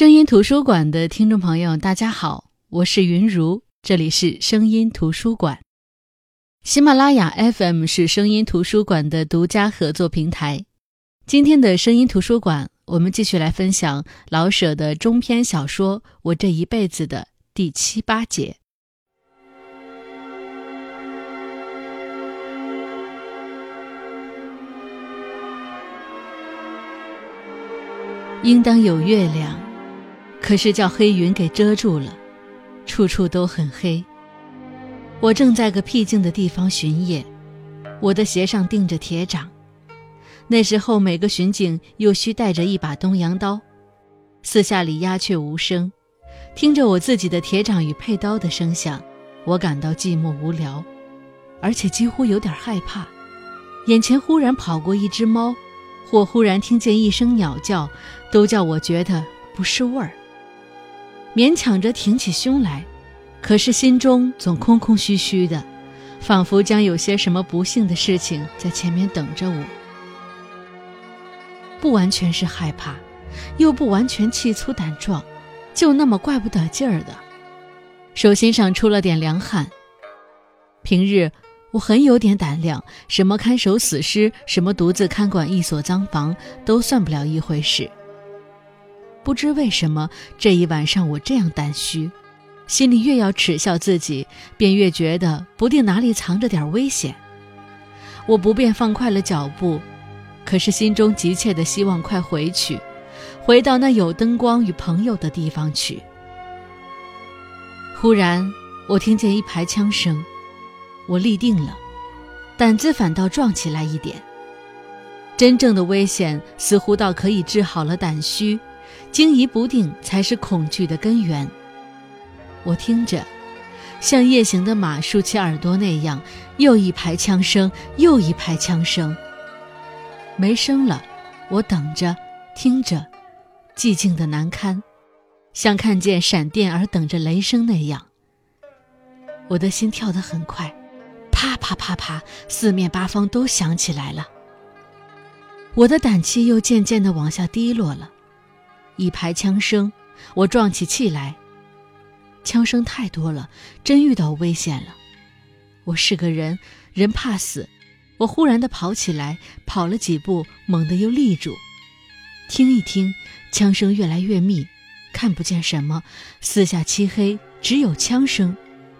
声音图书馆的听众朋友，大家好，我是云如，这里是声音图书馆。喜马拉雅 FM 是声音图书馆的独家合作平台。今天的声音图书馆，我们继续来分享老舍的中篇小说《我这一辈子》的第七八节。应当有月亮。可是叫黑云给遮住了，处处都很黑。我正在个僻静的地方巡夜，我的鞋上钉着铁掌。那时候每个巡警又需带着一把东洋刀。四下里鸦雀无声，听着我自己的铁掌与佩刀的声响，我感到寂寞无聊，而且几乎有点害怕。眼前忽然跑过一只猫，或忽然听见一声鸟叫，都叫我觉得不是味儿。勉强着挺起胸来，可是心中总空空虚虚的，仿佛将有些什么不幸的事情在前面等着我。不完全是害怕，又不完全气粗胆壮，就那么怪不得劲儿的。手心上出了点凉汗。平日我很有点胆量，什么看守死尸，什么独自看管一所脏房，都算不了一回事。不知为什么这一晚上我这样胆虚，心里越要耻笑自己，便越觉得不定哪里藏着点危险。我不便放快了脚步，可是心中急切的希望快回去，回到那有灯光与朋友的地方去。忽然，我听见一排枪声，我立定了，胆子反倒壮起来一点。真正的危险似乎倒可以治好了胆虚。惊疑不定才是恐惧的根源。我听着，像夜行的马竖起耳朵那样，又一排枪声，又一排枪声。没声了，我等着，听着，寂静的难堪，像看见闪电而等着雷声那样。我的心跳得很快，啪啪啪啪，四面八方都响起来了。我的胆气又渐渐地往下滴落了。一排枪声，我壮起气来。枪声太多了，真遇到危险了。我是个人，人怕死。我忽然的跑起来，跑了几步，猛地又立住，听一听，枪声越来越密，看不见什么，四下漆黑，只有枪声。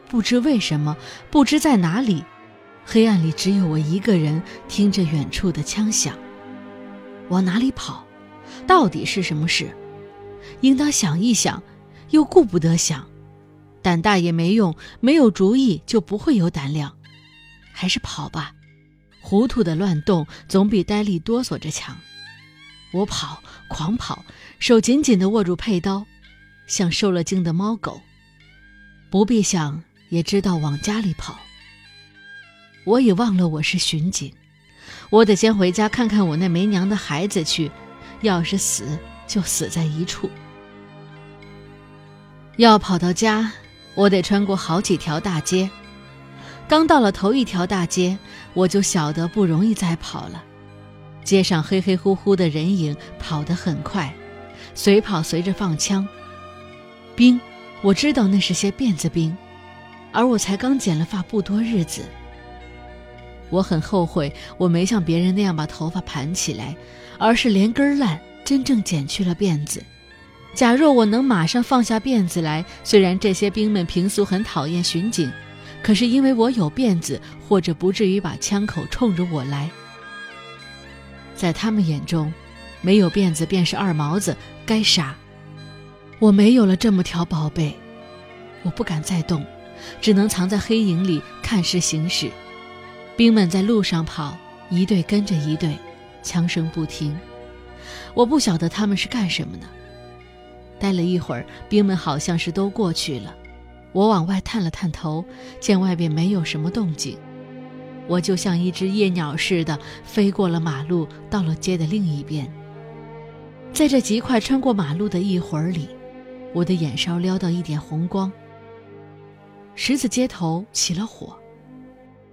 不知为什么，不知在哪里，黑暗里只有我一个人，听着远处的枪响。往哪里跑？到底是什么事？应当想一想，又顾不得想，胆大也没用，没有主意就不会有胆量，还是跑吧。糊涂的乱动总比呆立哆嗦着强。我跑，狂跑，手紧紧地握住佩刀，像受了惊的猫狗。不必想，也知道往家里跑。我已忘了我是巡警，我得先回家看看我那没娘的孩子去。要是死，就死在一处。要跑到家，我得穿过好几条大街。刚到了头一条大街，我就晓得不容易再跑了。街上黑黑乎乎的人影跑得很快，随跑随着放枪。兵，我知道那是些辫子兵，而我才刚剪了发不多日子。我很后悔，我没像别人那样把头发盘起来，而是连根儿烂，真正剪去了辫子。假若我能马上放下辫子来，虽然这些兵们平素很讨厌巡警，可是因为我有辫子，或者不至于把枪口冲着我来。在他们眼中，没有辫子便是二毛子，该杀。我没有了这么条宝贝，我不敢再动，只能藏在黑影里看时行事。兵们在路上跑，一队跟着一队，枪声不停。我不晓得他们是干什么呢。待了一会儿，兵们好像是都过去了。我往外探了探头，见外边没有什么动静。我就像一只夜鸟似的飞过了马路，到了街的另一边。在这极快穿过马路的一会儿里，我的眼梢撩到一点红光。十字街头起了火，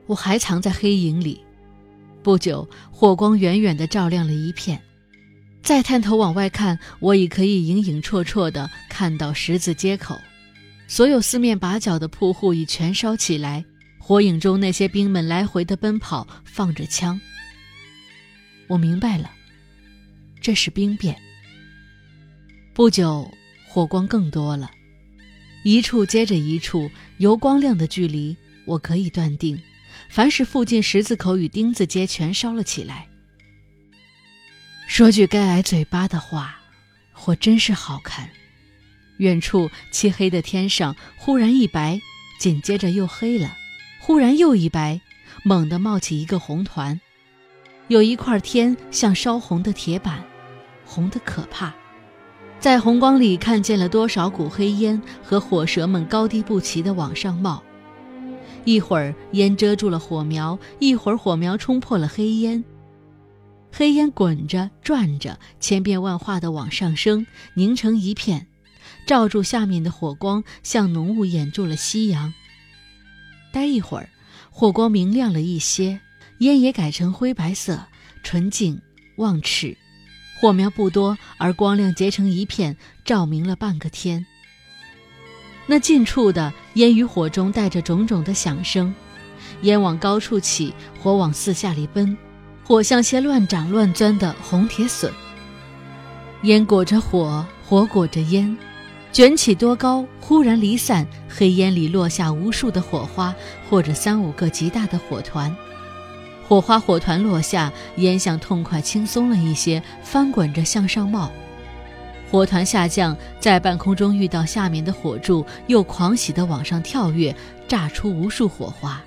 我还藏在黑影里。不久，火光远远地照亮了一片。再探头往外看，我已可以影影绰绰地看到十字街口，所有四面八角的铺户已全烧起来，火影中那些兵们来回的奔跑，放着枪。我明白了，这是兵变。不久，火光更多了，一处接着一处，由光亮的距离，我可以断定，凡是附近十字口与丁字街全烧了起来。说句该挨嘴巴的话，火真是好看。远处漆黑的天上忽然一白，紧接着又黑了，忽然又一白，猛地冒起一个红团，有一块天像烧红的铁板，红得可怕。在红光里看见了多少股黑烟和火蛇们高低不齐地往上冒，一会儿烟遮住了火苗，一会儿火苗冲破了黑烟。黑烟滚着转着，千变万化的往上升，凝成一片，罩住下面的火光，像浓雾掩住了夕阳。待一会儿，火光明亮了一些，烟也改成灰白色，纯净望赤。火苗不多，而光亮结成一片，照明了半个天。那近处的烟与火中带着种种的响声，烟往高处起，火往四下里奔。火像些乱长乱钻的红铁笋，烟裹着火，火裹着烟，卷起多高，忽然离散，黑烟里落下无数的火花，或者三五个极大的火团。火花火团落下，烟像痛快轻松了一些，翻滚着向上冒。火团下降，在半空中遇到下面的火柱，又狂喜地往上跳跃，炸出无数火花。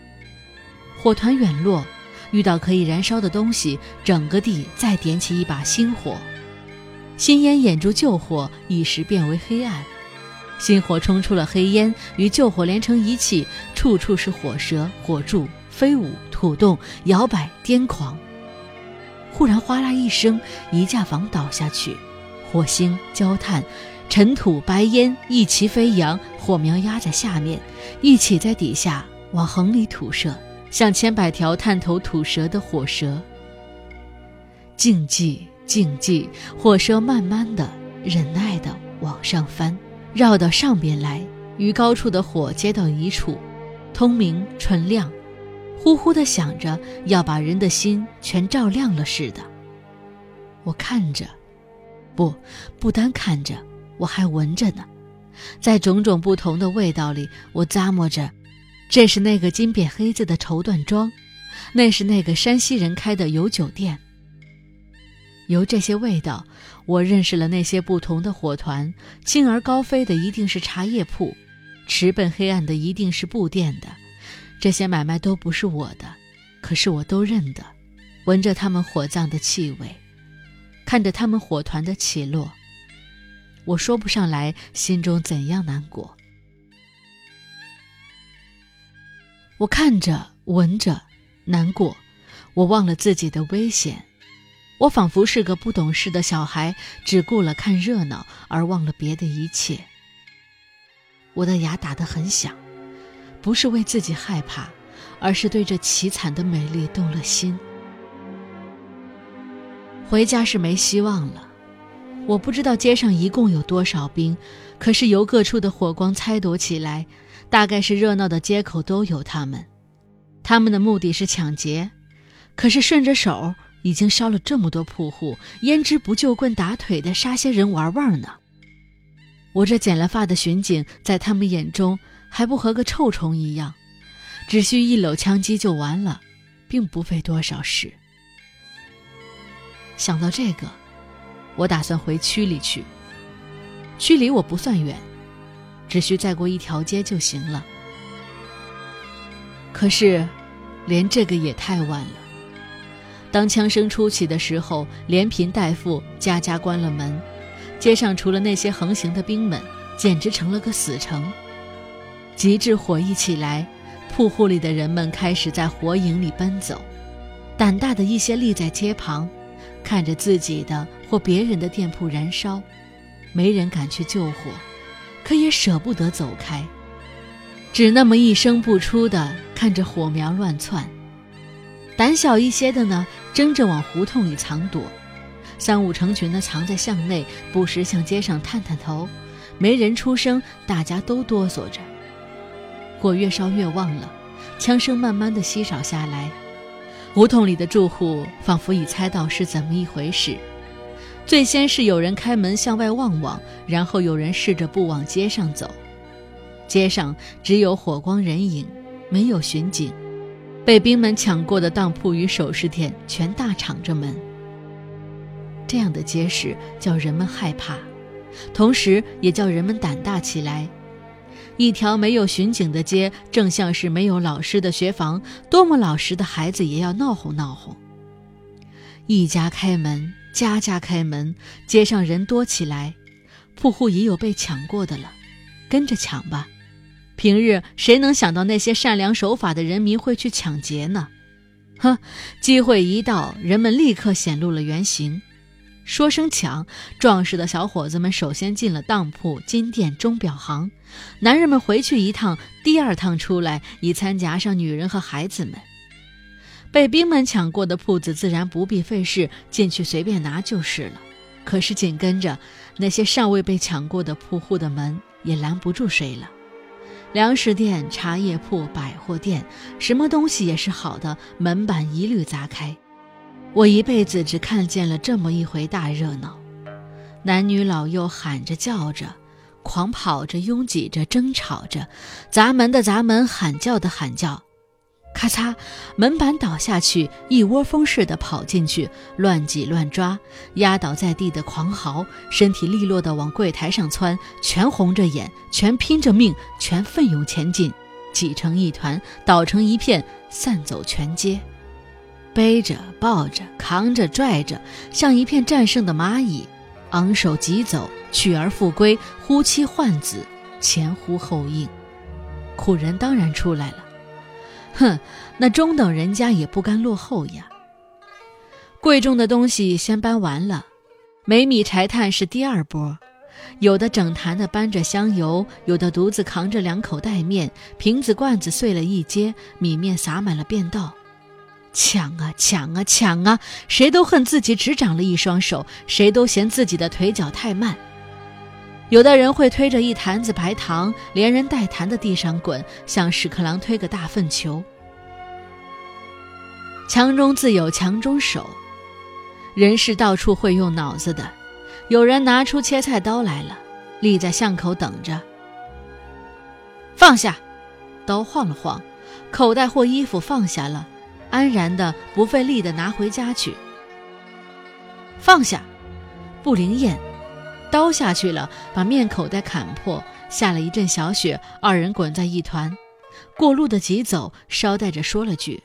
火团远落。遇到可以燃烧的东西，整个地再点起一把新火，新烟掩住旧火，一时变为黑暗。新火冲出了黑烟，与旧火连成一气，处处是火舌、火柱飞舞、吐动、摇摆、癫狂。忽然哗啦一声，一架房倒下去，火星、焦炭、尘土、白烟一齐飞扬，火苗压在下面，一起在底下往横里吐射。像千百条探头吐舌的火蛇，静寂，静寂，火蛇慢慢的、忍耐的往上翻，绕到上边来，与高处的火接到一处，通明纯亮，呼呼的响着，要把人的心全照亮了似的。我看着，不，不单看着，我还闻着呢，在种种不同的味道里，我咂摸着。这是那个金匾黑字的绸缎庄，那是那个山西人开的油酒店。由这些味道，我认识了那些不同的火团：轻而高飞的一定是茶叶铺，迟笨黑暗的一定是布店的。这些买卖都不是我的，可是我都认得。闻着他们火葬的气味，看着他们火团的起落，我说不上来心中怎样难过。我看着，闻着，难过。我忘了自己的危险，我仿佛是个不懂事的小孩，只顾了看热闹，而忘了别的一切。我的牙打得很响，不是为自己害怕，而是对这凄惨的美丽动了心。回家是没希望了。我不知道街上一共有多少兵，可是由各处的火光猜躲起来。大概是热闹的街口都有他们，他们的目的是抢劫，可是顺着手已经烧了这么多铺户，焉知不就棍打腿的杀些人玩玩呢？我这剪了发的巡警在他们眼中还不和个臭虫一样，只需一搂枪击就完了，并不费多少事。想到这个，我打算回区里去。区离我不算远。只需再过一条街就行了。可是，连这个也太晚了。当枪声初起的时候，连贫带富家家关了门，街上除了那些横行的兵们，简直成了个死城。极致火一起来，铺户里的人们开始在火影里奔走，胆大的一些立在街旁，看着自己的或别人的店铺燃烧，没人敢去救火。可也舍不得走开，只那么一声不出的看着火苗乱窜。胆小一些的呢，争着往胡同里藏躲；三五成群的藏在巷内，不时向街上探探头。没人出声，大家都哆嗦着。火越烧越旺了，枪声慢慢的稀少下来。胡同里的住户仿佛已猜到是怎么一回事。最先是有人开门向外望望，然后有人试着不往街上走。街上只有火光人影，没有巡警。被兵们抢过的当铺与首饰店全大敞着门。这样的街市叫人们害怕。同时也叫人们胆大起来。一条没有巡警的街，正像是没有老师的学房，多么老实的孩子也要闹哄闹哄。一家开门，家家开门，街上人多起来，铺户也有被抢过的了，跟着抢吧。平日谁能想到那些善良守法的人民会去抢劫呢？哼，机会一到，人们立刻显露了原形。说声抢，壮实的小伙子们首先进了当铺、金店、钟表行。男人们回去一趟，第二趟出来，已参夹上女人和孩子们。被兵们抢过的铺子，自然不必费事，进去随便拿就是了。可是紧跟着，那些尚未被抢过的铺户的门，也拦不住谁了。粮食店、茶叶铺、百货店，什么东西也是好的，门板一律砸开。我一辈子只看见了这么一回大热闹，男女老幼喊着叫着，狂跑着，拥挤着，争吵着，砸门的砸门，喊叫的喊叫，咔嚓，门板倒下去，一窝蜂似的跑进去，乱挤乱抓，压倒在地的狂嚎，身体利落的往柜台上窜，全红着眼，全拼着命，全奋勇前进，挤成一团，倒成一片，散走全街。背着、抱着、扛着、拽着，像一片战胜的蚂蚁，昂首疾走，去而复归，呼妻唤子，前呼后应。苦人当然出来了，哼，那中等人家也不甘落后呀。贵重的东西先搬完了，没米柴炭是第二波，有的整坛的搬着香油，有的独自扛着两口袋面，瓶子罐子碎了一街，米面撒满了便道。抢啊抢啊抢啊！谁都恨自己只长了一双手，谁都嫌自己的腿脚太慢。有的人会推着一坛子白糖，连人带坛的地上滚，像屎壳郎推个大粪球。强中自有强中手，人是到处会用脑子的。有人拿出切菜刀来了，立在巷口等着。放下，刀晃了晃，口袋或衣服放下了。安然的、不费力的拿回家去。放下，不灵验，刀下去了，把面口袋砍破。下了一阵小雪，二人滚在一团。过路的急走，捎带着说了句：“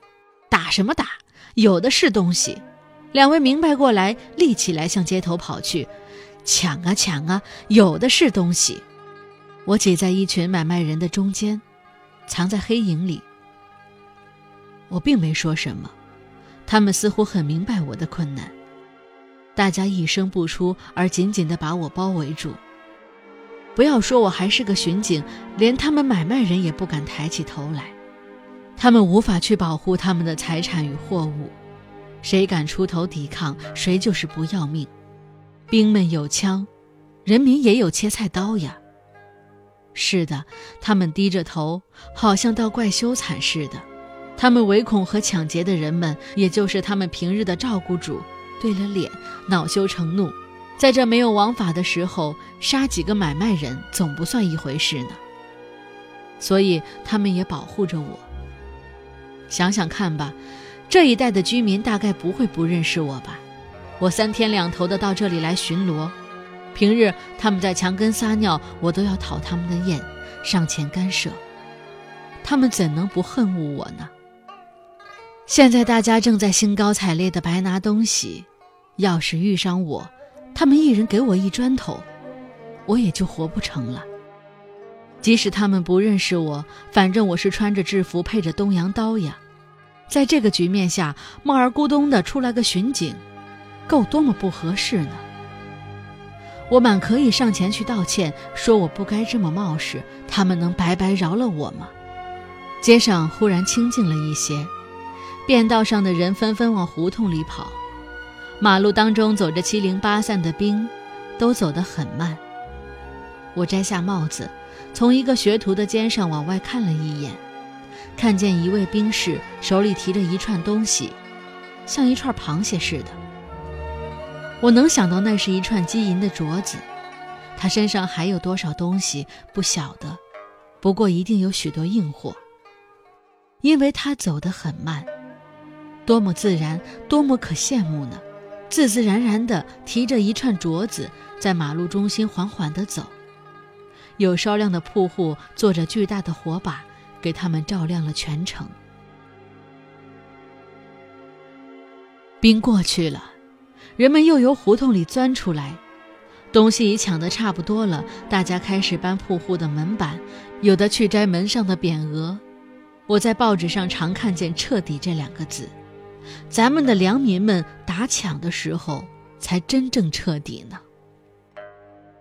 打什么打？有的是东西。”两位明白过来，立起来向街头跑去。抢啊抢啊，有的是东西。我挤在一群买卖人的中间，藏在黑影里。我并没说什么，他们似乎很明白我的困难，大家一声不出，而紧紧地把我包围住。不要说我还是个巡警，连他们买卖人也不敢抬起头来，他们无法去保护他们的财产与货物，谁敢出头抵抗，谁就是不要命。兵们有枪，人民也有切菜刀呀。是的，他们低着头，好像到怪羞惨似的。他们唯恐和抢劫的人们，也就是他们平日的照顾主，对了脸，恼羞成怒。在这没有王法的时候，杀几个买卖人总不算一回事呢。所以他们也保护着我。想想看吧，这一带的居民大概不会不认识我吧？我三天两头的到这里来巡逻，平日他们在墙根撒尿，我都要讨他们的厌，上前干涉。他们怎能不恨恶我呢？现在大家正在兴高采烈地白拿东西，要是遇上我，他们一人给我一砖头，我也就活不成了。即使他们不认识我，反正我是穿着制服，配着东洋刀呀。在这个局面下，冒而咕咚的出来个巡警，够多么不合适呢？我满可以上前去道歉，说我不该这么冒失，他们能白白饶了我吗？街上忽然清静了一些。便道上的人纷纷往胡同里跑，马路当中走着七零八散的兵，都走得很慢。我摘下帽子，从一个学徒的肩上往外看了一眼，看见一位兵士手里提着一串东西，像一串螃蟹似的。我能想到那是一串金银的镯子。他身上还有多少东西不晓得，不过一定有许多硬货。因为他走得很慢，多么自然，多么可羡慕呢！自自然然地提着一串镯子，在马路中心缓缓地走。有烧亮的铺户做着巨大的火把，给他们照亮了全城。兵过去了，人们又由胡同里钻出来。东西已抢得差不多了，大家开始搬铺户的门板，有的去摘门上的匾额。我在报纸上常看见“彻底”这两个字。咱们的良民们打抢的时候，才真正彻底呢。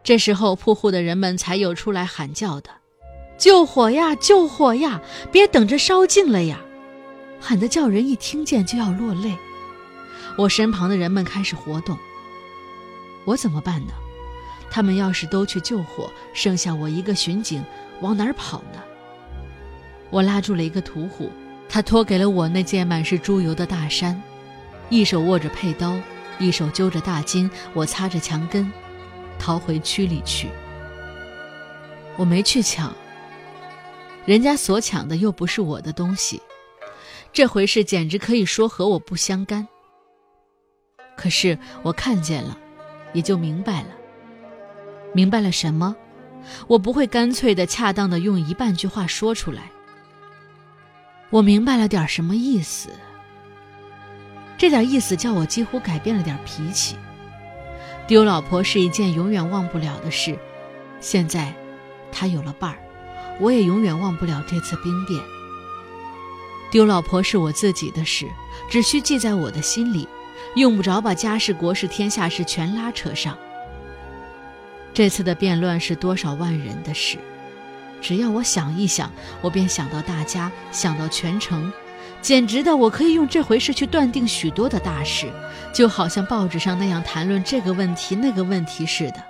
这时候，铺户的人们才有出来喊叫的：“救火呀，救火呀！别等着烧尽了呀！”喊得叫人一听见就要落泪。我身旁的人们开始活动，我怎么办呢？他们要是都去救火，剩下我一个巡警，往哪儿跑呢？我拉住了一个屠户，他托给了我那件满是猪油的大衫，一手握着佩刀，一手揪着大巾。我擦着墙根，逃回区里去。我没去抢，人家所抢的又不是我的东西，这回事简直可以说和我不相干。可是我看见了，也就明白了。明白了什么？我不会干脆的、恰当的用一半句话说出来。我明白了点什么意思。这点意思叫我几乎改变了点脾气。丢老婆是一件永远忘不了的事，现在，她有了伴儿，我也永远忘不了这次兵变。丢老婆是我自己的事，只需记在我的心里，用不着把家事、国事、天下事全拉扯上。这次的变乱是多少万人的事，只要我想一想，我便想到大家，想到全城，简直的，我可以用这回事去断定许多的大事，就好像报纸上那样谈论这个问题那个问题似的。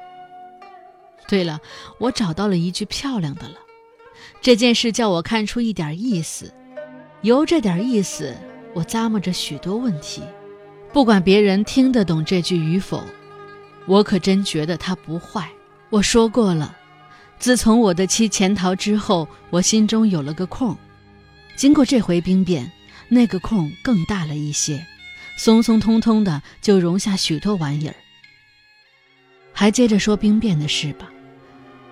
对了，我找到了一句漂亮的了，这件事叫我看出一点意思，由这点意思，我咂摸着许多问题，不管别人听得懂这句与否。我可真觉得他不坏。我说过了，自从我的妻潜逃之后，我心中有了个空。经过这回兵变，那个空更大了一些，松松通通的就容下许多玩意儿。还接着说兵变的事吧，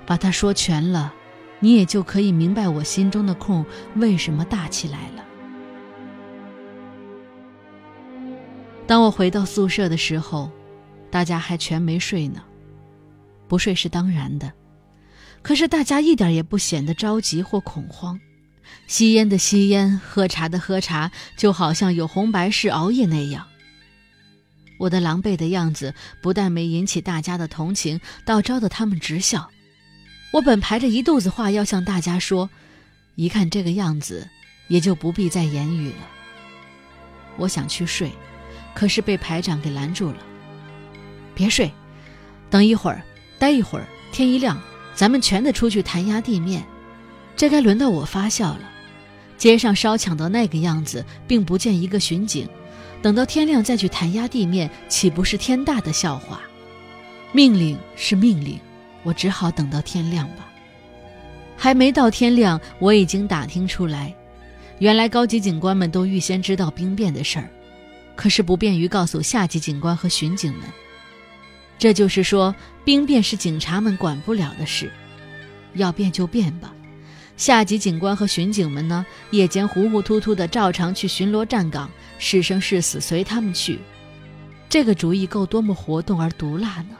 把它说全了，你也就可以明白我心中的空为什么大起来了。当我回到宿舍的时候。大家还全没睡呢，不睡是当然的。可是大家一点也不显得着急或恐慌，吸烟的吸烟，喝茶的喝茶，就好像有红白事熬夜那样。我的狼狈的样子不但没引起大家的同情，倒招得他们直笑。我本排着一肚子话要向大家说，一看这个样子，也就不必再言语了。我想去睡，可是被排长给拦住了。别睡，等一会儿，待一会儿，天一亮，咱们全得出去弹压地面。这该轮到我发笑了。街上烧抢到那个样子，并不见一个巡警，等到天亮再去弹压地面，岂不是天大的笑话？命令是命令，我只好等到天亮吧。还没到天亮，我已经打听出来，原来高级警官们都预先知道兵变的事儿，可是不便于告诉下级警官和巡警们。这就是说，兵变是警察们管不了的事，要变就变吧。下级警官和巡警们呢，夜间糊糊涂涂的照常去巡逻站岗，是生是死随他们去。这个主意够多么活动而毒辣呢？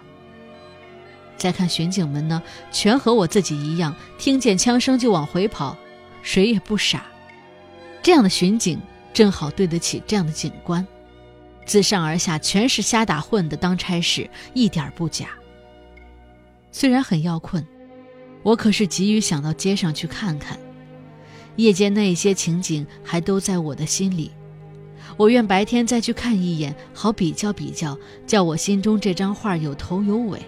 再看巡警们呢，全和我自己一样，听见枪声就往回跑，谁也不傻。这样的巡警正好对得起这样的警官。自上而下全是瞎打混的，当差事一点不假。虽然很要困，我可是急于想到街上去看看。夜间那些情景还都在我的心里，我愿白天再去看一眼，好比较比较，叫我心中这张画有头有尾。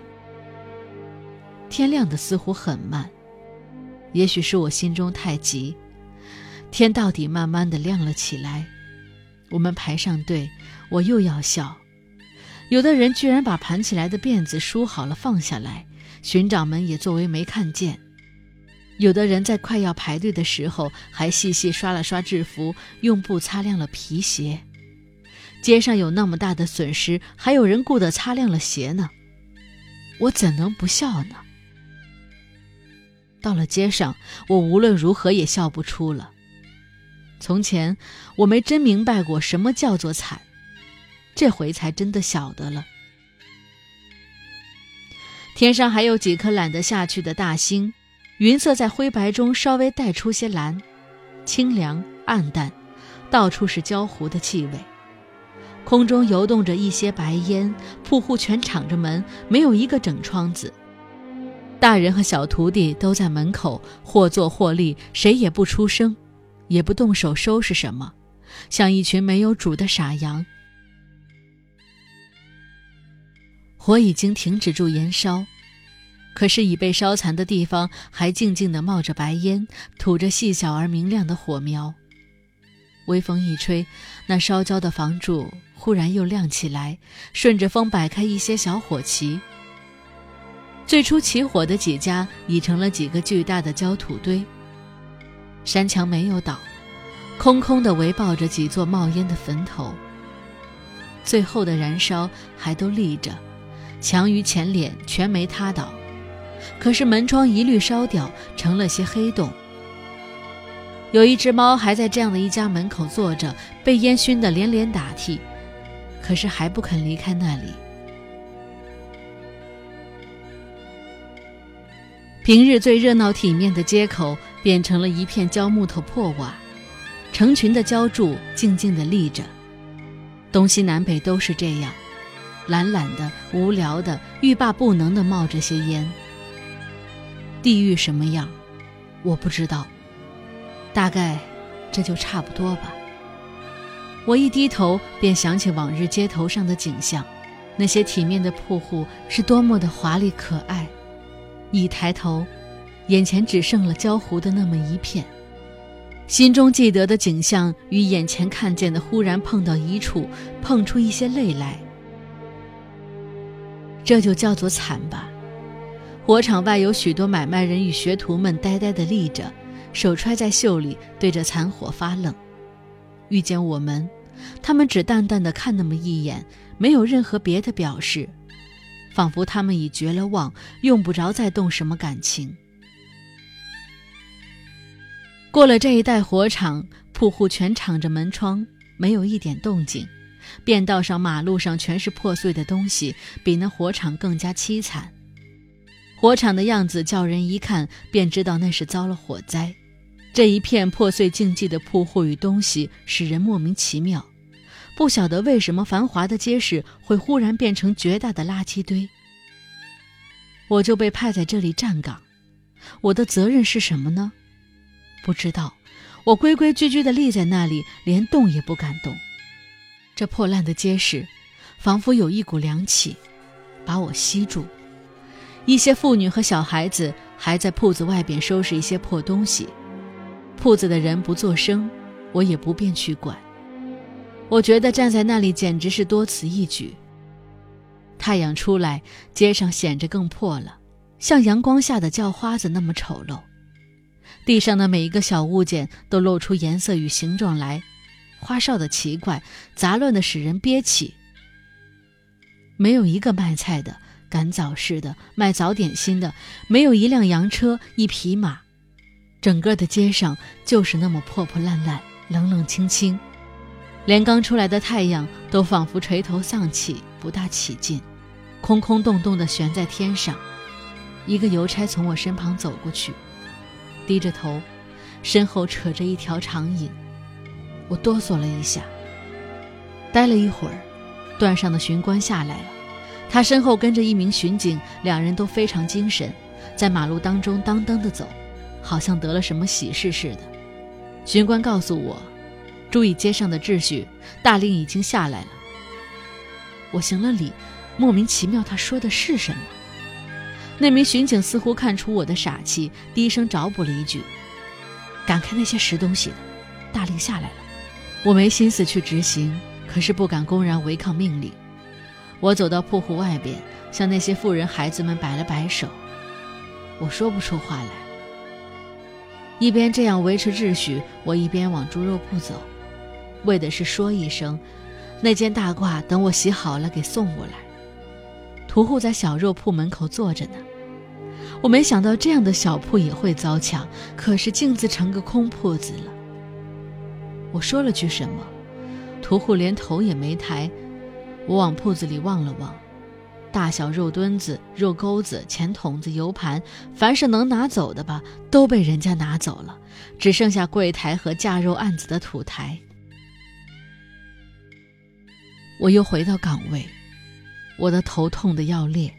天亮的似乎很慢，也许是我心中太急，天到底慢慢的亮了起来。我们排上队，我又要笑。有的人居然把盘起来的辫子梳好了放下来，巡长们也作为没看见。有的人在快要排队的时候，还细细刷了刷制服，用布擦亮了皮鞋。街上有那么大的损失，还有人顾得擦亮了鞋呢，我怎能不笑呢？到了街上，我无论如何也笑不出了。从前我没真明白过什么叫做惨，这回才真的晓得了。天上还有几颗懒得下去的大星。云色在灰白中稍微带出些蓝，清凉暗淡，到处是焦糊的气味。空中游动着一些白烟，铺户全敞着门，没有一个整窗子。大人和小徒弟都在门口，或坐或立，谁也不出声，也不动手收拾什么，像一群没有主的傻羊。火已经停止住燃烧。可是已被烧残的地方还静静地冒着白烟，吐着细小而明亮的火苗。微风一吹，那烧焦的房柱忽然又亮起来，顺着风摆开一些小火旗。最初起火的几家已成了几个巨大的焦土堆。山墙没有倒，空空地围抱着几座冒烟的坟头。最后的燃烧还都立着，墙与前脸全没塌倒。可是门窗一律烧掉，成了些黑洞。有一只猫还在这样的一家门口坐着，被烟熏得连连打嚏，可是还不肯离开那里。平日最热闹体面的街口，变成了一片焦木头破瓦，成群的焦柱静静地立着，东西南北都是这样，懒懒的、无聊的、欲罢不能的冒着些烟。地狱什么样，我不知道。大概这就差不多吧。我一低头，便想起往日街头上的景象，那些体面的铺户是多么的华丽可爱。一抬头，眼前只剩了焦糊的那么一片。心中记得的景象与眼前看见的忽然碰到一处，碰出一些泪来。这就叫做惨吧。火场外有许多买卖人与学徒们呆呆地立着，手揣在袖里，对着残火发愣。遇见我们，他们只淡淡的看那么一眼，没有任何别的表示，仿佛他们已绝了望，用不着再动什么感情。过了这一带火场，铺户全敞着门窗，没有一点动静。便道上、马路上全是破碎的东西，比那火场更加凄惨。火场的样子叫人一看便知道那是遭了火灾。这一片破碎竞技的铺户与东西使人莫名其妙，不晓得为什么繁华的街市会忽然变成绝大的垃圾堆。我就被派在这里站岗，我的责任是什么呢？不知道。我规规矩矩地立在那里，连动也不敢动。这破烂的街市，仿佛有一股凉气，把我吸住。一些妇女和小孩子还在铺子外边收拾一些破东西，铺子的人不作声，我也不便去管。我觉得站在那里简直是多此一举。太阳出来，街上显着更破了，像阳光下的叫花子那么丑陋。地上的每一个小物件都露出颜色与形状来，花哨的奇怪，杂乱的使人憋气。没有一个卖菜的。赶早市的、卖早点心的，没有一辆洋车、一匹马，整个的街上就是那么破破烂烂、冷冷清清，连刚出来的太阳都仿佛垂头丧气、不大起劲，空空洞洞的悬在天上。一个邮差从我身旁走过去，低着头，身后扯着一条长影，我哆嗦了一下。待了一会儿，段上的巡官下来了。他身后跟着一名巡警，两人都非常精神，在马路当中当当的走，好像得了什么喜事似的。巡官告诉我，注意街上的秩序，大令已经下来了。我行了礼，莫名其妙，他说的是什么？那名巡警似乎看出我的傻气，低声找补了一句：“赶开那些拾东西的，大令下来了。”我没心思去执行，可是不敢公然违抗命令。我走到铺户外边，向那些妇人孩子们摆了摆手。我说不出话来。一边这样维持秩序，我一边往猪肉铺走，为的是说一声。那件大褂等我洗好了给送过来。屠户在小肉铺门口坐着呢。我没想到这样的小铺也会遭抢，可是镜子成个空铺子了。我说了句什么，屠户连头也没抬。我往铺子里望了望，大小肉墩子、肉钩子、钱筒子、油盘，凡是能拿走的吧，都被人家拿走了，只剩下柜台和架肉案子的土台。我又回到岗位，我的头痛得要裂。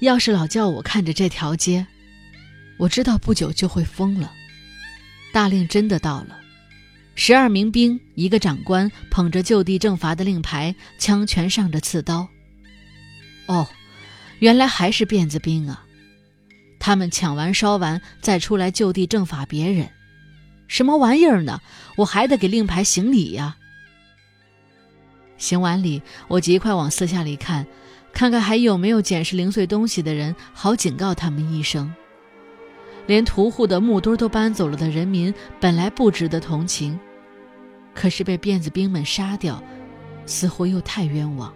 要是老叫我看着这条街，我知道不久就会疯了。大令真的到了，十二名兵，一个长官捧着就地正法的令牌，枪全上着刺刀。哦，原来还是辫子兵啊！他们抢完烧完再出来就地正法别人，什么玩意儿呢？我还得给令牌行礼呀。行完礼，我极快往四下里看，看看还有没有捡拾零碎东西的人，好警告他们一声。连屠户的木墩都搬走了的人民，本来不值得同情，可是被辫子兵们杀掉，似乎又太冤枉。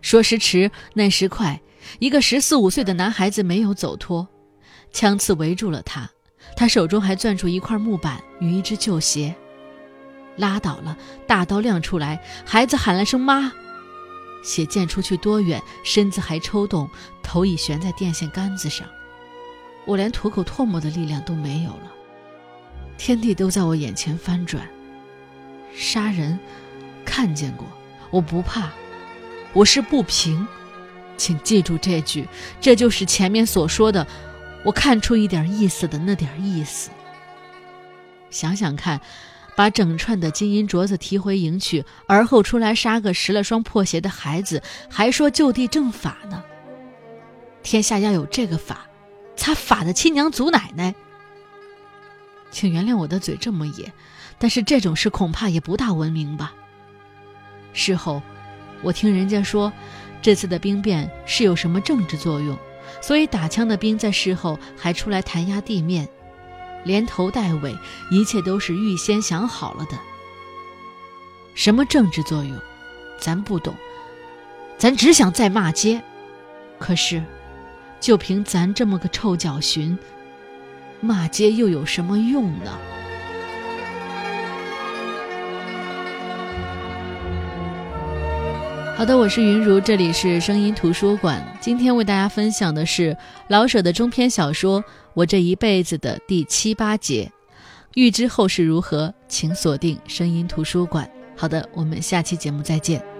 说时迟，那时快，一个十四五岁的男孩子没有走脱，枪刺围住了他，他手中还攥住一块木板与一只旧鞋。拉倒了，大刀亮出来，孩子喊了声“妈”，血溅出去多远，身子还抽动，头已悬在电线杆子上，我连吐口唾沫的力量都没有了，天地都在我眼前翻转。杀人，看见过，我不怕，我是不平，请记住这句，这就是前面所说的，我看出一点意思的那点意思。想想看。把整串的金银镯子提回营去，而后出来杀个拾了双破鞋的孩子，还说就地正法呢。天下要有这个法，他法的亲娘祖奶奶！请原谅我的嘴这么野，但是这种事恐怕也不大文明吧。事后，我听人家说，这次的兵变是有什么政治作用，所以打枪的兵在事后还出来弹压地面。连头带尾，一切都是预先想好了的。什么政治作用，咱不懂，咱只想再骂街。可是，就凭咱这么个臭脚寻，骂街又有什么用呢？好的，我是云如，这里是声音图书馆。今天为大家分享的是老舍的中篇小说《我这一辈子》的第七八节。欲知后事如何，请锁定声音图书馆。好的，我们下期节目再见。